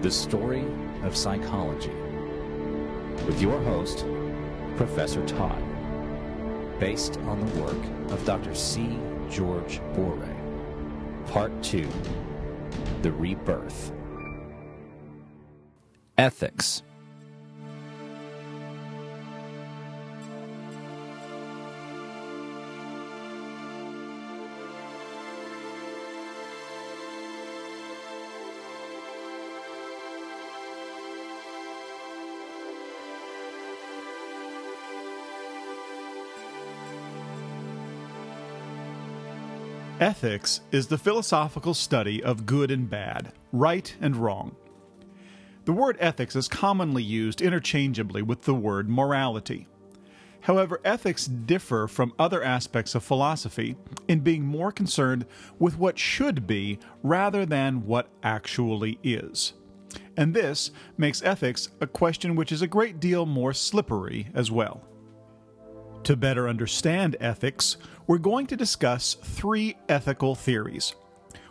The Story of Psychology, with your host, Professor Todd, based on the work of Dr. C. George Boeree. Part 2 The Rebirth. Ethics. Ethics is the philosophical study of good and bad, right and wrong. The word ethics is commonly used interchangeably with the word morality. However, ethics differ from other aspects of philosophy in being more concerned with what should be rather than what actually is. And this makes ethics a question which is a great deal more slippery as well. To better understand ethics, we're going to discuss three ethical theories.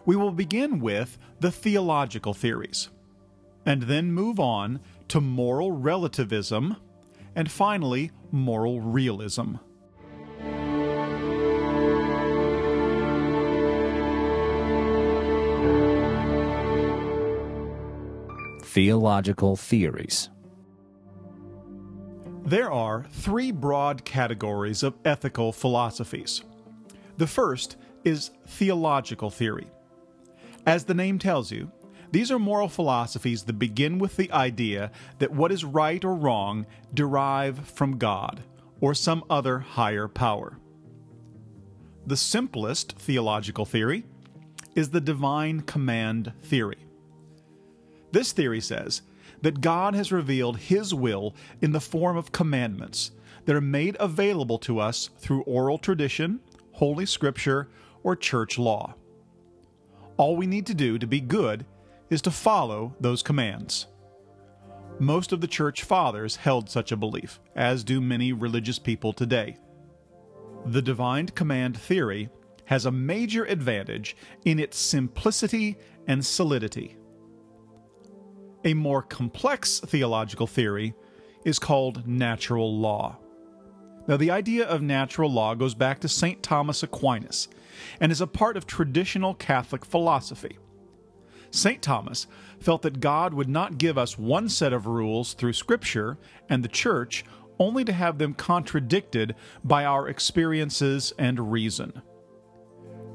We will begin with the theological theories, and then move on to moral relativism, and finally, moral realism. Theological theories. There are three broad categories of ethical philosophies. The first is theological theory. As the name tells you, these are moral philosophies that begin with the idea that what is right or wrong derive from God or some other higher power. The simplest theological theory is the divine command theory. This theory says that God has revealed His will in the form of commandments that are made available to us through oral tradition, Holy Scripture, or church law. All we need to do to be good is to follow those commands. Most of the church fathers held such a belief, as do many religious people today. The divine command theory has a major advantage in its simplicity and solidity. A more complex theological theory is called natural law. Now, the idea of natural law goes back to St. Thomas Aquinas and is a part of traditional Catholic philosophy. St. Thomas felt that God would not give us one set of rules through Scripture and the Church only to have them contradicted by our experiences and reason.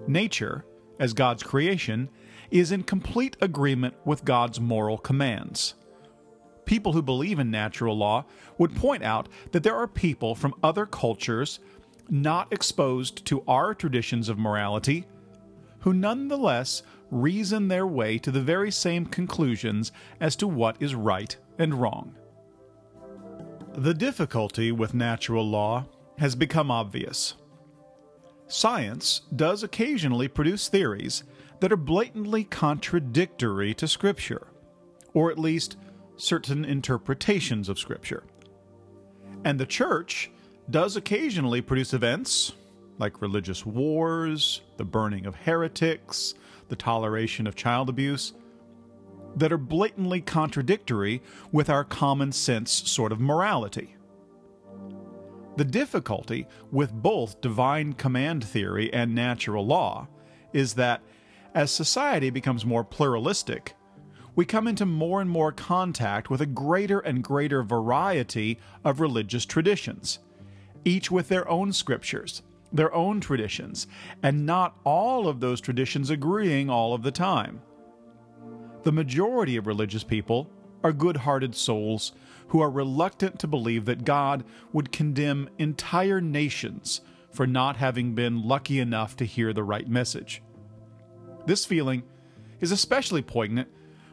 Nature, as God's creation, is in complete agreement with God's moral commands. People who believe in natural law would point out that there are people from other cultures not exposed to our traditions of morality who nonetheless reason their way to the very same conclusions as to what is right and wrong. The difficulty with natural law has become obvious. Science does occasionally produce theories that are blatantly contradictory to Scripture, or at least certain interpretations of Scripture. And the Church does occasionally produce events like religious wars, the burning of heretics, the toleration of child abuse, that are blatantly contradictory with our common sense sort of morality. The difficulty with both divine command theory and natural law is that as society becomes more pluralistic, we come into more and more contact with a greater and greater variety of religious traditions, each with their own scriptures, their own traditions, and not all of those traditions agreeing all of the time. The majority of religious people are good hearted souls who are reluctant to believe that God would condemn entire nations for not having been lucky enough to hear the right message. This feeling is especially poignant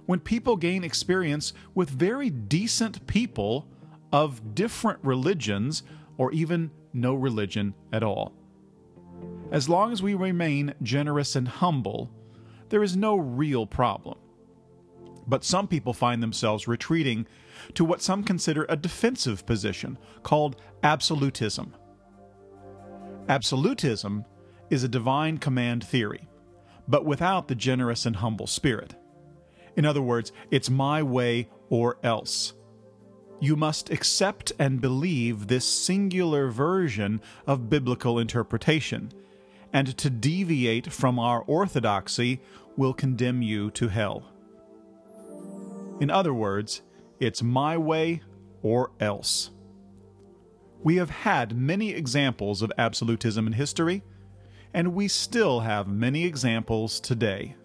when people gain experience with very decent people of different religions or even no religion at all. As long as we remain generous and humble, there is no real problem. But some people find themselves retreating to what some consider a defensive position called absolutism. Absolutism is a divine command theory but without the generous and humble spirit. In other words, it's my way or else. You must accept and believe this singular version of biblical interpretation, and to deviate from our orthodoxy will condemn you to hell. In other words, it's my way or else. We have had many examples of absolutism in history, and we still have many examples today.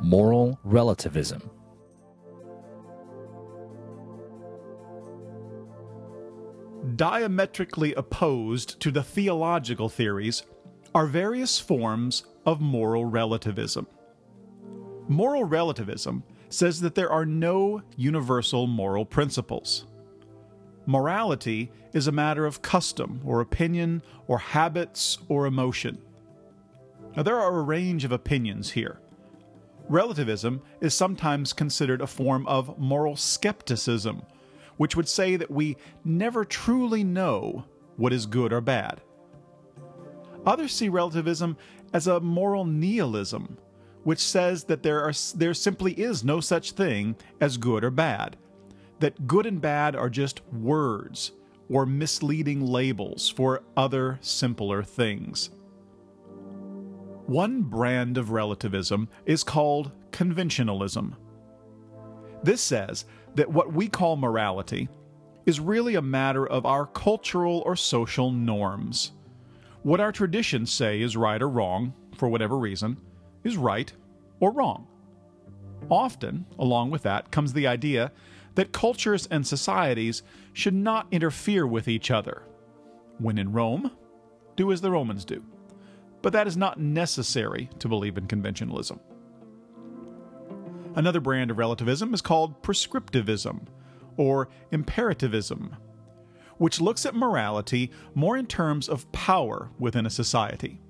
Moral relativism. Diametrically opposed to the theological theories are various forms of moral relativism. Moral relativism says that there are no universal moral principles. Morality is a matter of custom or opinion or habits or emotion. Now, there are a range of opinions here. Relativism is sometimes considered a form of moral skepticism, which would say that we never truly know what is good or bad. Others see relativism as a moral nihilism, which says that there, are, there simply is no such thing as good or bad, that good and bad are just words or misleading labels for other simpler things. One brand of relativism is called conventionalism. This says that what we call morality is really a matter of our cultural or social norms. What our traditions say is right or wrong, for whatever reason, is right or wrong. Often, along with that, comes the idea that cultures and societies should not interfere with each other. When in Rome, do as the Romans do. But that is not necessary to believe in conventionalism. Another brand of relativism is called prescriptivism, or imperativism, which looks at morality more in terms of power within a society.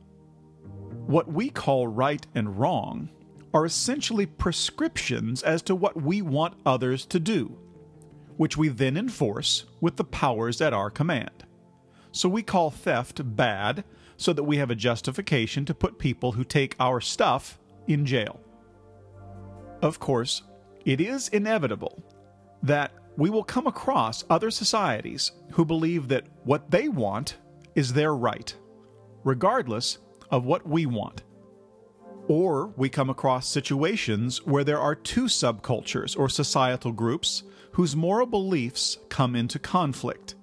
What we call right and wrong are essentially prescriptions as to what we want others to do, which we then enforce with the powers at our command. So we call theft bad so that we have a justification to put people who take our stuff in jail. Of course, it is inevitable that we will come across other societies who believe that what they want is their right, regardless of what we want. Or we come across situations where there are two subcultures or societal groups whose moral beliefs come into conflict.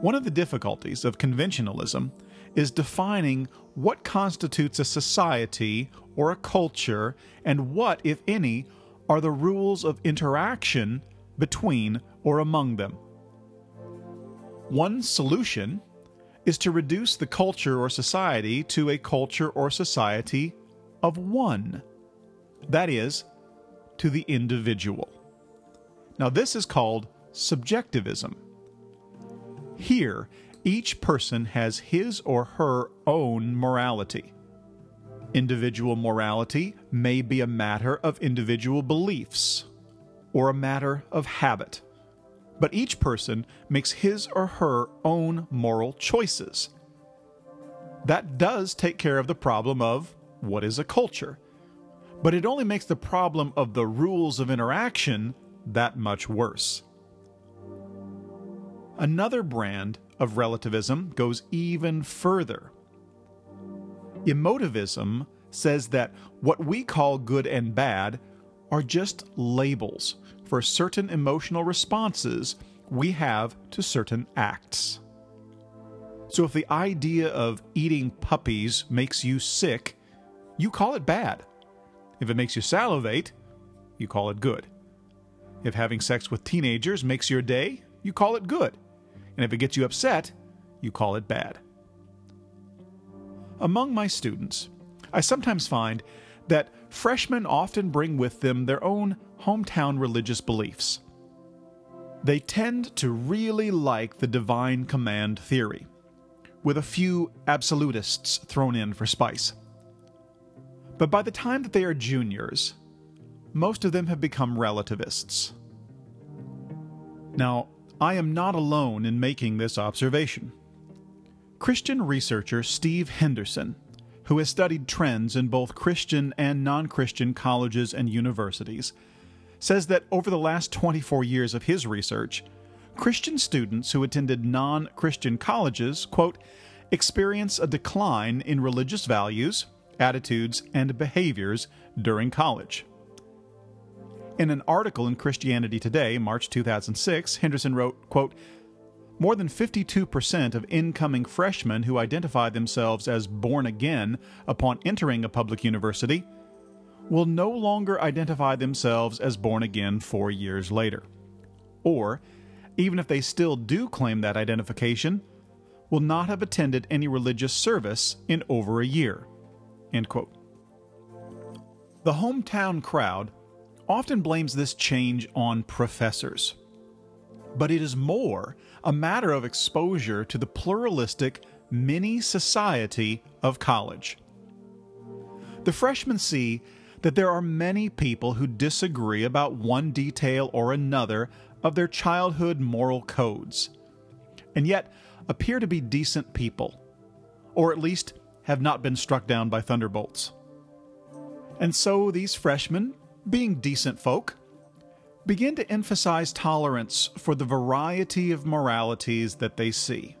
One of the difficulties of conventionalism is defining what constitutes a society or a culture and what, if any, are the rules of interaction between or among them. One solution is to reduce the culture or society to a culture or society of one. That is, to the individual. Now, this is called subjectivism. Here, each person has his or her own morality. Individual morality may be a matter of individual beliefs or a matter of habit but each person makes his or her own moral choices. That does take care of the problem of what is a culture, but it only makes the problem of the rules of interaction that much worse. Another brand of relativism goes even further. Emotivism says that what we call good and bad are just labels for certain emotional responses we have to certain acts. So if the idea of eating puppies makes you sick, you call it bad. If it makes you salivate, you call it good. If having sex with teenagers makes your day, you call it good. And if it gets you upset, you call it bad. Among my students, I sometimes find that freshmen often bring with them their own hometown religious beliefs. They tend to really like the divine command theory, with a few absolutists thrown in for spice. But by the time that they are juniors, most of them have become relativists. Now, I am not alone in making this observation. Christian researcher Steve Henderson, who has studied trends in both Christian and non Christian colleges and universities, says that over the last 24 years of his research, Christian students who attended non Christian colleges, quote, experience a decline in religious values, attitudes, and behaviors during college. In an article in Christianity Today, March 2006, Henderson wrote, quote, more than 52% of incoming freshmen who identify themselves as born again upon entering a public university will no longer identify themselves as born again four years later. Or, even if they still do claim that identification, will not have attended any religious service in over a year. The hometown crowd often blames this change on professors. But it is more a matter of exposure to the pluralistic mini society of college. The freshmen see that there are many people who disagree about one detail or another of their childhood moral codes, and yet appear to be decent people, or at least have not been struck down by thunderbolts. And so these freshmen, being decent folk, begin to emphasize tolerance for the variety of moralities that they see.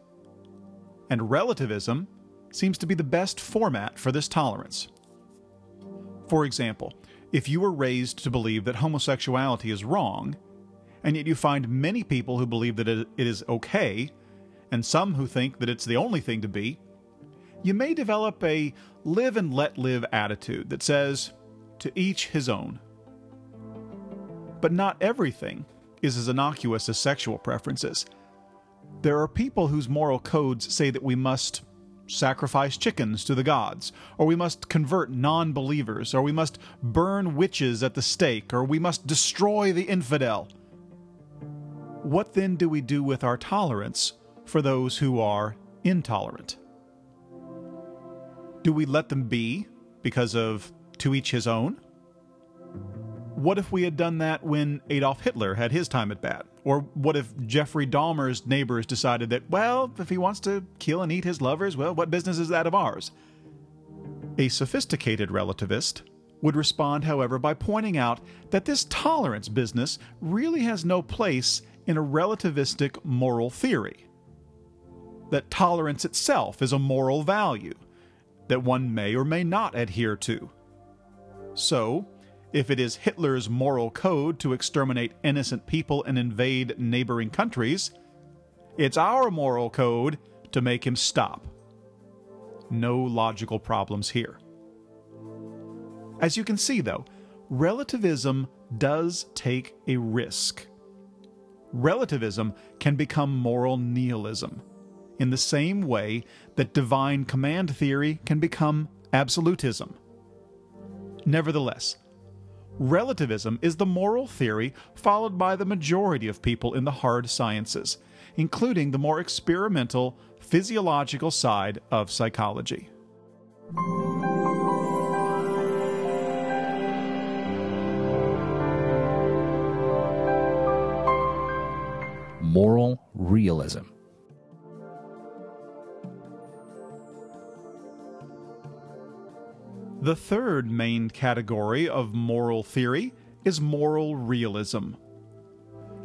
And relativism seems to be the best format for this tolerance. For example, if you were raised to believe that homosexuality is wrong, and yet you find many people who believe that it is okay, and some who think that it's the only thing to be, you may develop a live and let live attitude that says, to each his own. But not everything is as innocuous as sexual preferences. There are people whose moral codes say that we must sacrifice chickens to the gods, or we must convert non believers, or we must burn witches at the stake, or we must destroy the infidel. What then do we do with our tolerance for those who are intolerant? Do we let them be because of to each his own? What if we had done that when Adolf Hitler had his time at bat? Or what if Jeffrey Dahmer's neighbors decided that, well, if he wants to kill and eat his lovers, well, what business is that of ours? A sophisticated relativist would respond, however, by pointing out that this tolerance business really has no place in a relativistic moral theory. That tolerance itself is a moral value that one may or may not adhere to. So, if it is Hitler's moral code to exterminate innocent people and invade neighboring countries, it's our moral code to make him stop. No logical problems here. As you can see, though, relativism does take a risk. Relativism can become moral nihilism, in the same way that divine command theory can become absolutism. Nevertheless, relativism is the moral theory followed by the majority of people in the hard sciences, including the more experimental physiological side of psychology. Moral realism. The third main category of moral theory is moral realism.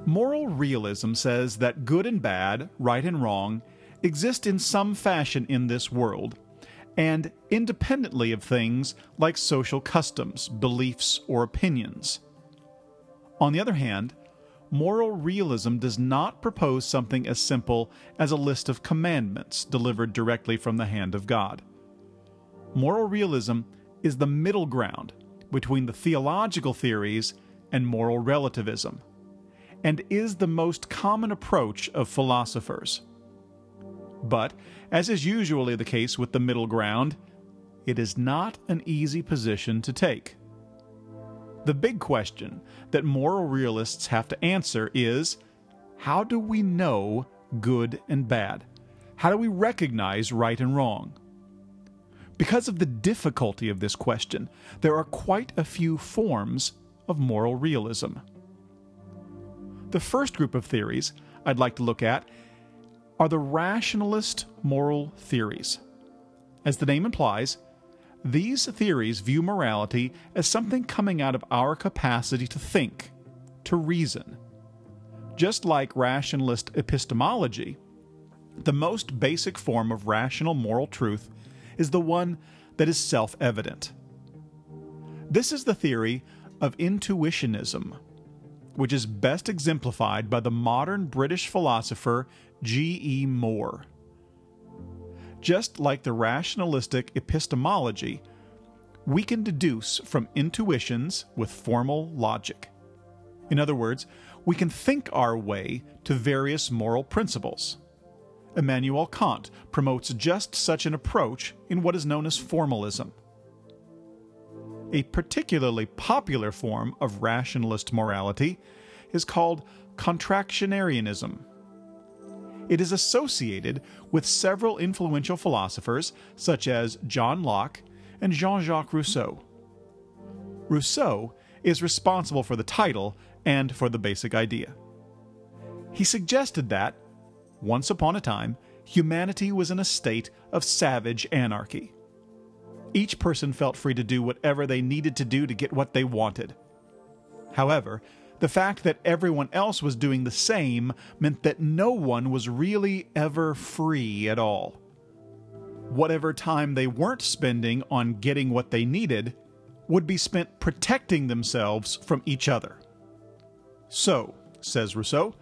Moral realism says that good and bad, right and wrong, exist in some fashion in this world, and independently of things like social customs, beliefs, or opinions. On the other hand, moral realism does not propose something as simple as a list of commandments delivered directly from the hand of God. Moral realism is the middle ground between the theological theories and moral relativism, and is the most common approach of philosophers. But, as is usually the case with the middle ground, it is not an easy position to take. The big question that moral realists have to answer is how do we know good and bad? How do we recognize right and wrong? Because of the difficulty of this question, there are quite a few forms of moral realism. The first group of theories I'd like to look at are the rationalist moral theories. As the name implies, these theories view morality as something coming out of our capacity to think, to reason. Just like rationalist epistemology, the most basic form of rational moral truth is the one that is self evident. This is the theory of intuitionism, which is best exemplified by the modern British philosopher G. E. Moore. Just like the rationalistic epistemology, we can deduce from intuitions with formal logic. In other words, we can think our way to various moral principles. Immanuel Kant promotes just such an approach in what is known as formalism. A particularly popular form of rationalist morality is called contractionarianism. It is associated with several influential philosophers such as John Locke and Jean Jacques Rousseau. Rousseau is responsible for the title and for the basic idea. He suggested that, once upon a time, humanity was in a state of savage anarchy. Each person felt free to do whatever they needed to do to get what they wanted. However, the fact that everyone else was doing the same meant that no one was really ever free at all. Whatever time they weren't spending on getting what they needed would be spent protecting themselves from each other. So, says Rousseau,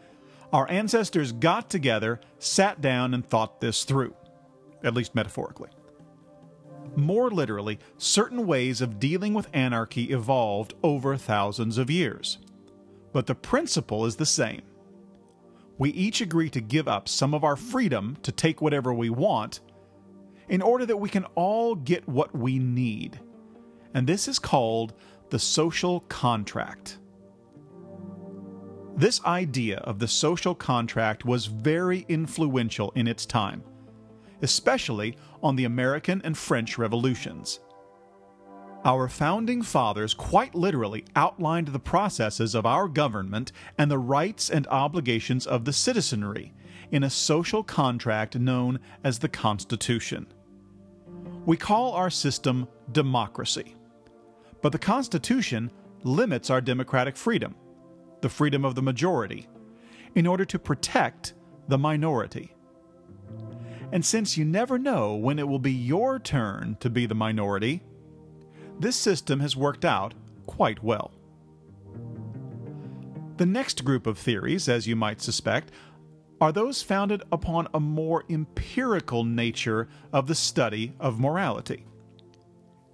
our ancestors got together, sat down, and thought this through, at least metaphorically. More literally, certain ways of dealing with anarchy evolved over thousands of years but the principle is the same. We each agree to give up some of our freedom to take whatever we want in order that we can all get what we need. And this is called the social contract. This idea of the social contract was very influential in its time, especially on the American and French revolutions. Our founding fathers quite literally outlined the processes of our government and the rights and obligations of the citizenry in a social contract known as the Constitution. We call our system democracy. But the Constitution limits our democratic freedom, the freedom of the majority, in order to protect the minority. And since you never know when it will be your turn to be the minority, this system has worked out quite well. The next group of theories, as you might suspect, are those founded upon a more empirical nature of the study of morality.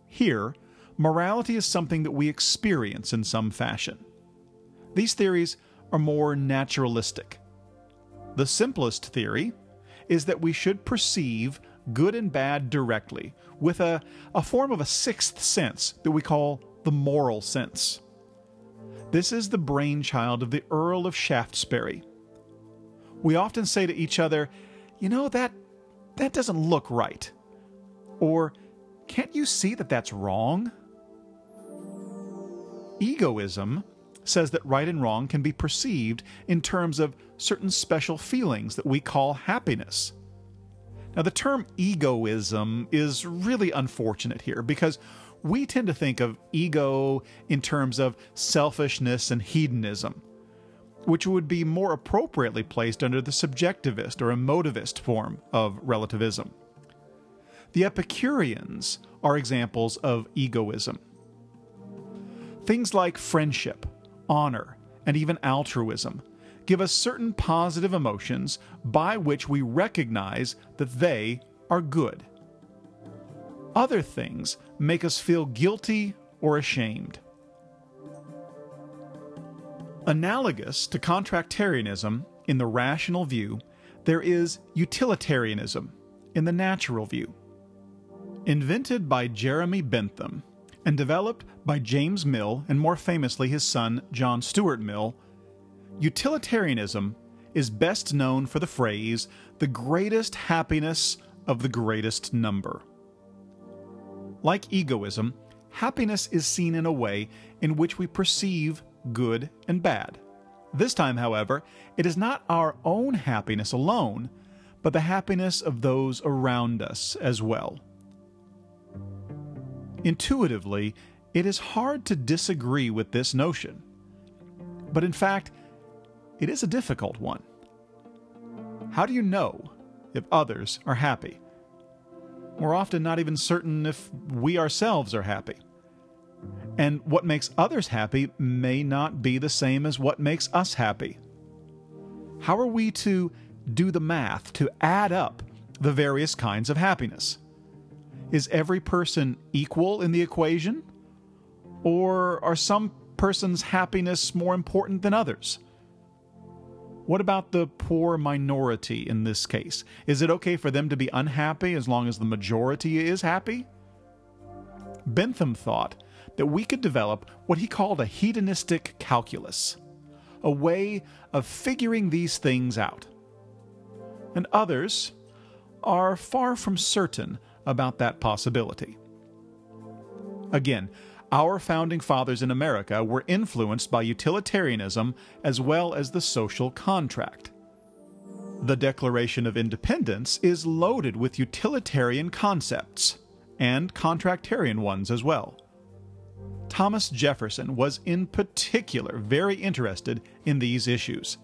Here, morality is something that we experience in some fashion. These theories are more naturalistic. The simplest theory is that we should perceive good and bad directly, with a, a form of a sixth sense that we call the moral sense. This is the brainchild of the Earl of Shaftesbury. We often say to each other, you know, that, that doesn't look right. Or, can't you see that that's wrong? Egoism says that right and wrong can be perceived in terms of certain special feelings that we call happiness now, the term egoism is really unfortunate here because we tend to think of ego in terms of selfishness and hedonism, which would be more appropriately placed under the subjectivist or emotivist form of relativism. The Epicureans are examples of egoism. Things like friendship, honor, and even altruism give us certain positive emotions by which we recognize that they are good. Other things make us feel guilty or ashamed. Analogous to contractarianism in the rational view, there is utilitarianism in the natural view. Invented by Jeremy Bentham and developed by James Mill and more famously his son John Stuart Mill Utilitarianism is best known for the phrase, the greatest happiness of the greatest number. Like egoism, happiness is seen in a way in which we perceive good and bad. This time, however, it is not our own happiness alone, but the happiness of those around us as well. Intuitively, it is hard to disagree with this notion. But in fact, it is a difficult one. How do you know if others are happy? We're often not even certain if we ourselves are happy. And what makes others happy may not be the same as what makes us happy. How are we to do the math to add up the various kinds of happiness? Is every person equal in the equation? Or are some persons' happiness more important than others? What about the poor minority in this case? Is it okay for them to be unhappy as long as the majority is happy? Bentham thought that we could develop what he called a hedonistic calculus, a way of figuring these things out. And others are far from certain about that possibility. Again, our founding fathers in America were influenced by utilitarianism as well as the social contract. The Declaration of Independence is loaded with utilitarian concepts, and contractarian ones as well. Thomas Jefferson was in particular very interested in these issues.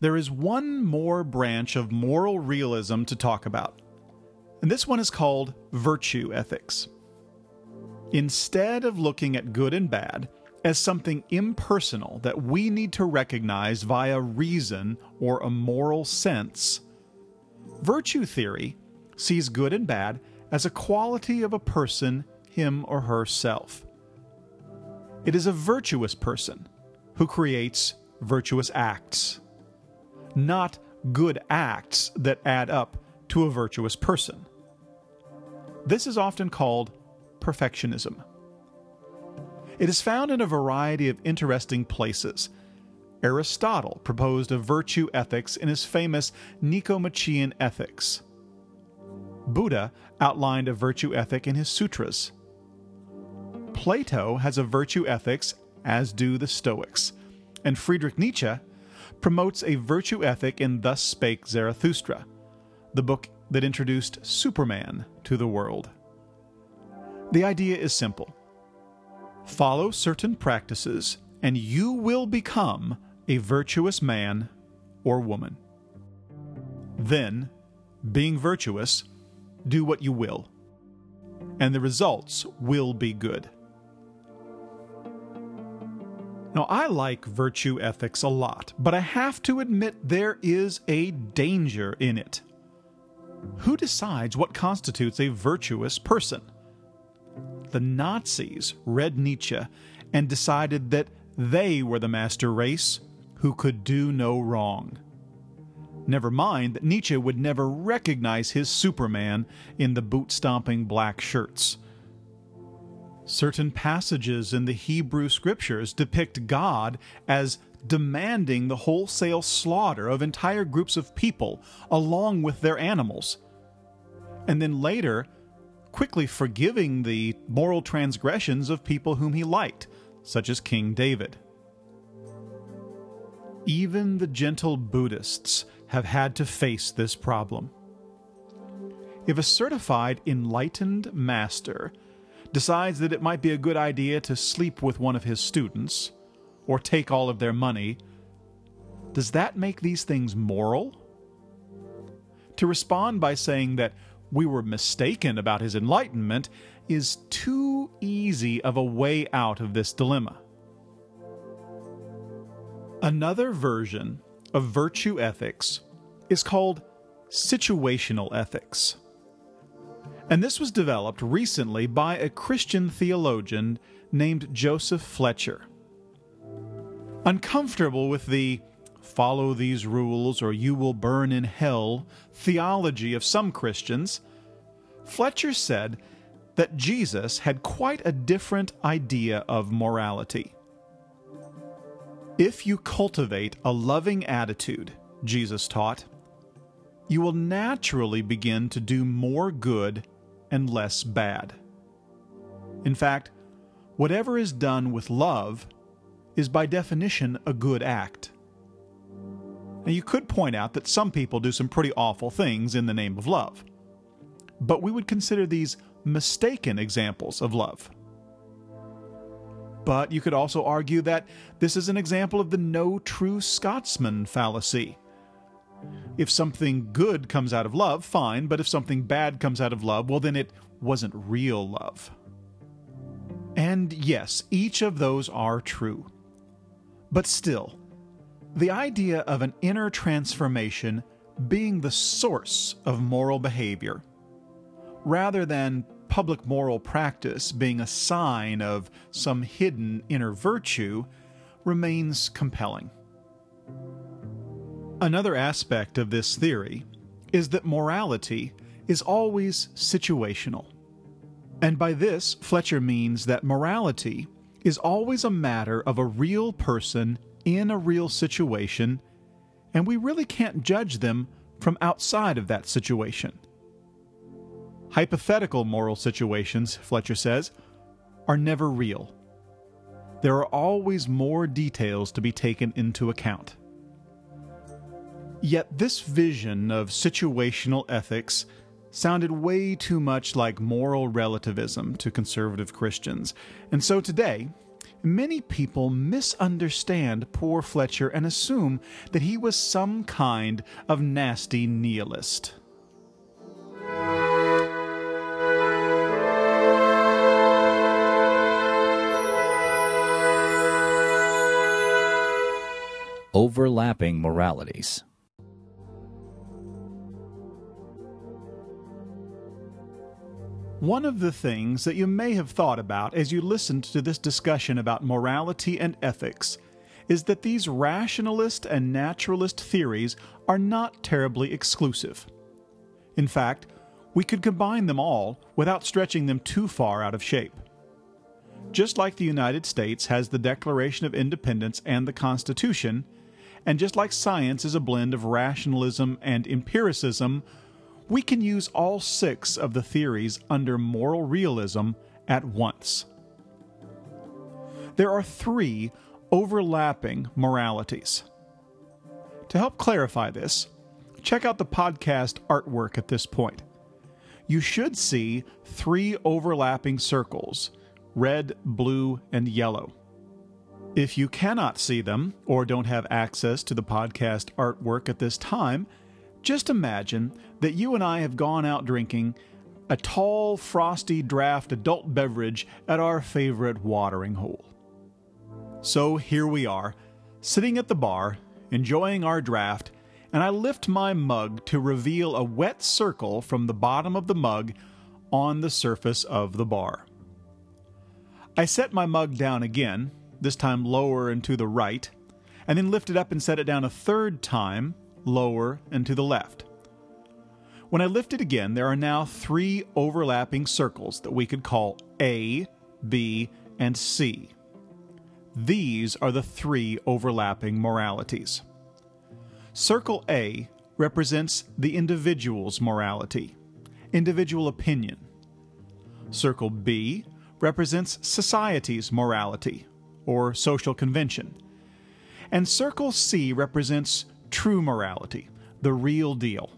There is one more branch of moral realism to talk about, and this one is called virtue ethics. Instead of looking at good and bad as something impersonal that we need to recognize via reason or a moral sense, virtue theory sees good and bad as a quality of a person, him or herself. It is a virtuous person who creates virtuous acts not good acts that add up to a virtuous person. This is often called perfectionism. It is found in a variety of interesting places. Aristotle proposed a virtue ethics in his famous Nicomachean Ethics. Buddha outlined a virtue ethic in his sutras. Plato has a virtue ethics, as do the Stoics, and Friedrich Nietzsche promotes a virtue ethic in Thus Spake Zarathustra, the book that introduced Superman to the world. The idea is simple follow certain practices, and you will become a virtuous man or woman. Then, being virtuous, do what you will, and the results will be good. Now, I like virtue ethics a lot, but I have to admit there is a danger in it. Who decides what constitutes a virtuous person? The Nazis read Nietzsche and decided that they were the master race who could do no wrong. Never mind that Nietzsche would never recognize his Superman in the boot stomping black shirts Certain passages in the Hebrew scriptures depict God as demanding the wholesale slaughter of entire groups of people along with their animals. And then later, quickly forgiving the moral transgressions of people whom he liked, such as King David. Even the gentle Buddhists have had to face this problem. If a certified enlightened master decides that it might be a good idea to sleep with one of his students or take all of their money, does that make these things moral? To respond by saying that we were mistaken about his enlightenment is too easy of a way out of this dilemma. Another version of virtue ethics is called situational ethics and this was developed recently by a Christian theologian named Joseph Fletcher. Uncomfortable with the follow these rules or you will burn in hell theology of some Christians, Fletcher said that Jesus had quite a different idea of morality. If you cultivate a loving attitude, Jesus taught, you will naturally begin to do more good and less bad. In fact, whatever is done with love is by definition a good act. Now, you could point out that some people do some pretty awful things in the name of love, but we would consider these mistaken examples of love. But you could also argue that this is an example of the no true Scotsman fallacy. If something good comes out of love, fine, but if something bad comes out of love, well, then it wasn't real love. And yes, each of those are true. But still, the idea of an inner transformation being the source of moral behavior, rather than public moral practice being a sign of some hidden inner virtue, remains compelling. Another aspect of this theory is that morality is always situational. And by this, Fletcher means that morality is always a matter of a real person in a real situation, and we really can't judge them from outside of that situation. Hypothetical moral situations, Fletcher says, are never real. There are always more details to be taken into account. Yet this vision of situational ethics sounded way too much like moral relativism to conservative Christians, and so today, many people misunderstand poor Fletcher and assume that he was some kind of nasty nihilist. Overlapping moralities. One of the things that you may have thought about as you listened to this discussion about morality and ethics is that these rationalist and naturalist theories are not terribly exclusive. In fact, we could combine them all without stretching them too far out of shape. Just like the United States has the Declaration of Independence and the Constitution, and just like science is a blend of rationalism and empiricism, we can use all six of the theories under moral realism at once. There are three overlapping moralities. To help clarify this, check out the podcast artwork at this point. You should see three overlapping circles red, blue, and yellow. If you cannot see them or don't have access to the podcast artwork at this time, just imagine that you and I have gone out drinking a tall, frosty draft adult beverage at our favorite watering hole. So here we are, sitting at the bar, enjoying our draft, and I lift my mug to reveal a wet circle from the bottom of the mug on the surface of the bar. I set my mug down again, this time lower and to the right, and then lift it up and set it down a third time, lower, and to the left. When I lift it again, there are now three overlapping circles that we could call A, B, and C. These are the three overlapping moralities. Circle A represents the individual's morality, individual opinion. Circle B represents society's morality, or social convention. And Circle C represents true morality, the real deal.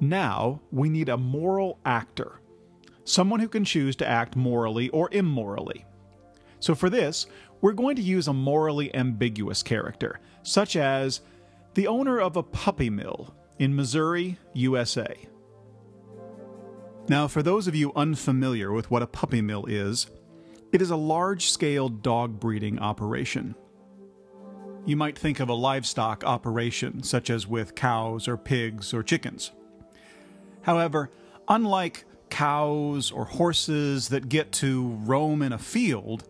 Now we need a moral actor, someone who can choose to act morally or immorally. So for this, we're going to use a morally ambiguous character, such as the owner of a puppy mill in Missouri, USA. Now, for those of you unfamiliar with what a puppy mill is, it is a large scale dog breeding operation. You might think of a livestock operation, such as with cows or pigs or chickens. However, unlike cows or horses that get to roam in a field,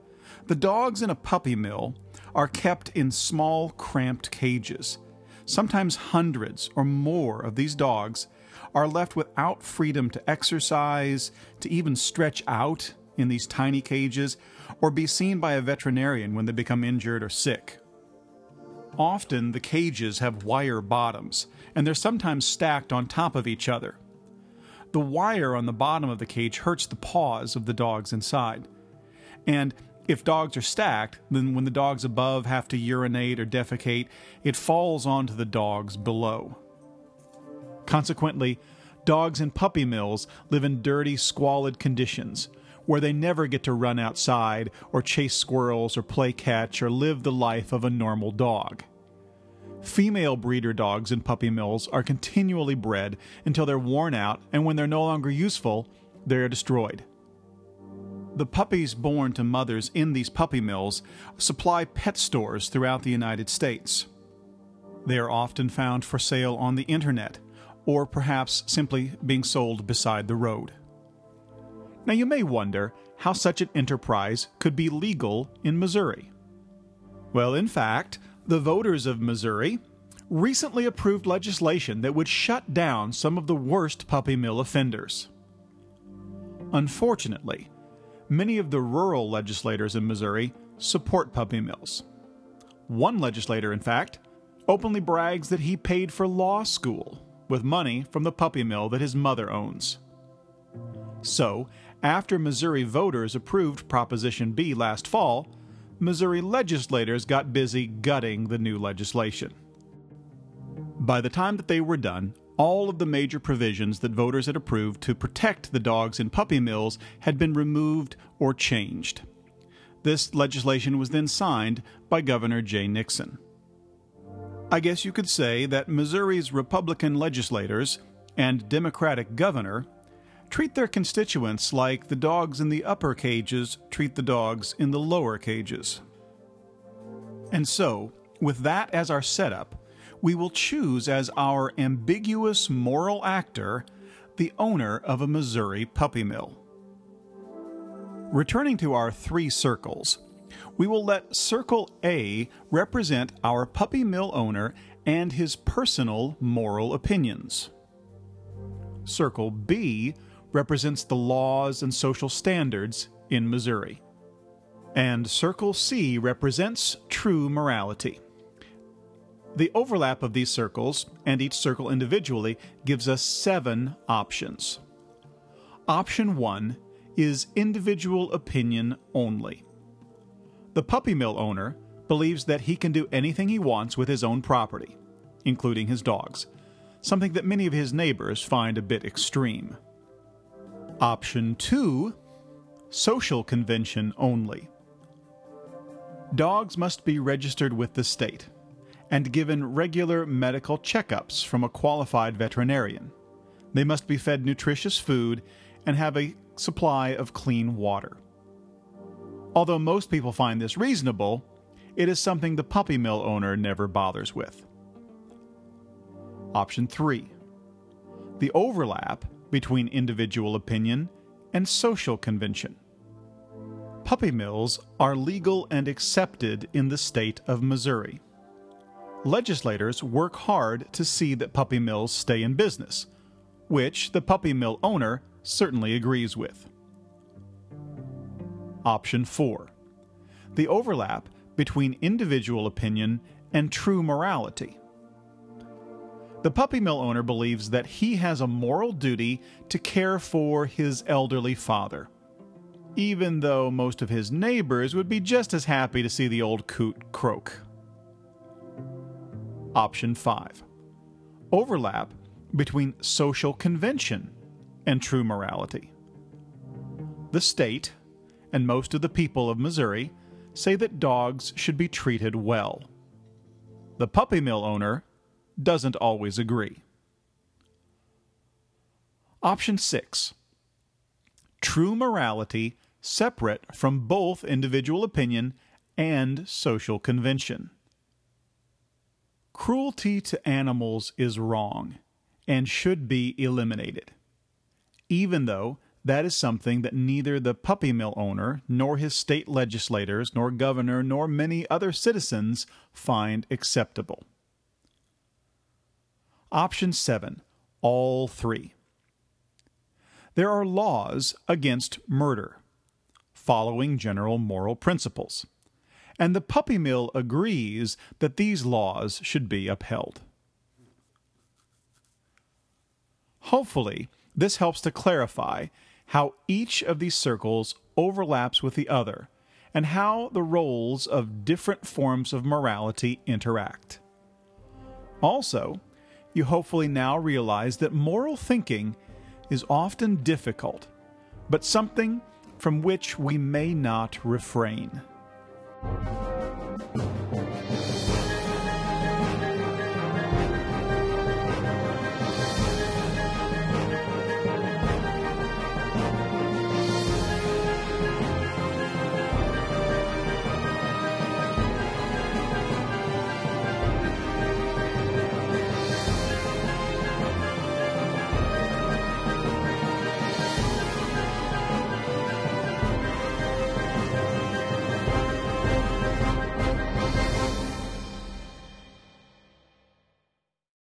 the dogs in a puppy mill are kept in small, cramped cages. Sometimes hundreds or more of these dogs are left without freedom to exercise, to even stretch out in these tiny cages, or be seen by a veterinarian when they become injured or sick. Often the cages have wire bottoms, and they're sometimes stacked on top of each other. the wire on the bottom of the cage hurts the paws of the dogs inside. And if dogs are stacked, then when the dogs above have to urinate or defecate, it falls onto the dogs below. Consequently, dogs in puppy mills live in dirty, squalid conditions where they never get to run outside or chase squirrels or play catch or live the life of a normal dog. Female breeder dogs in puppy mills are continually bred until they're worn out, and when they're no longer useful, they're destroyed. The puppies born to mothers in these puppy mills supply pet stores throughout the United States. They are often found for sale on the internet, or perhaps simply being sold beside the road. Now you may wonder how such an enterprise could be legal in Missouri. Well, in fact, the voters of Missouri recently approved legislation that would shut down some of the worst puppy mill offenders. Unfortunately, many of the rural legislators in Missouri support puppy mills. One legislator, in fact, openly brags that he paid for law school with money from the puppy mill that his mother owns. So, after Missouri voters approved Proposition B last fall, Missouri legislators got busy gutting the new legislation. By the time that they were done, all of the major provisions that voters had approved to protect the dogs in puppy mills had been removed or changed. This legislation was then signed by Governor Jay Nixon. I guess you could say that Missouri's Republican legislators and Democratic governor treat their constituents like the dogs in the upper cages treat the dogs in the lower cages. And so, with that as our setup, we will choose as our ambiguous moral actor the owner of a Missouri puppy mill. Returning to our three circles, we will let Circle A represent our puppy mill owner and his personal moral opinions. Circle B represents the laws and social standards in Missouri. And Circle C represents true morality. The overlap of these circles, and each circle individually, gives us seven options. Option 1 is individual opinion only. The puppy mill owner believes that he can do anything he wants with his own property, including his dogs, something that many of his neighbors find a bit extreme. Option 2 Social convention only. Dogs must be registered with the state and given regular medical checkups from a qualified veterinarian. They must be fed nutritious food and have a supply of clean water. Although most people find this reasonable, it is something the puppy mill owner never bothers with. Option 3 The overlap between individual opinion and social convention. Puppy mills are legal and accepted in the state of Missouri. Legislators work hard to see that puppy mills stay in business, which the puppy mill owner certainly agrees with. Option 4 The overlap between individual opinion and true morality. The puppy mill owner believes that he has a moral duty to care for his elderly father, even though most of his neighbors would be just as happy to see the old coot croak. Option 5 Overlap between social convention and true morality. The state, and most of the people of Missouri, say that dogs should be treated well. The puppy mill owner doesn't always agree. Option 6 True morality separate from both individual opinion and social convention. Cruelty to animals is wrong and should be eliminated, even though that is something that neither the puppy mill owner, nor his state legislators, nor governor, nor many other citizens find acceptable. Option 7 All three. There are laws against murder, following general moral principles, and the puppy mill agrees that these laws should be upheld. Hopefully, This helps to clarify how each of these circles overlaps with the other and how the roles of different forms of morality interact. Also, you hopefully now realize that moral thinking is often difficult, but something from which we may not refrain.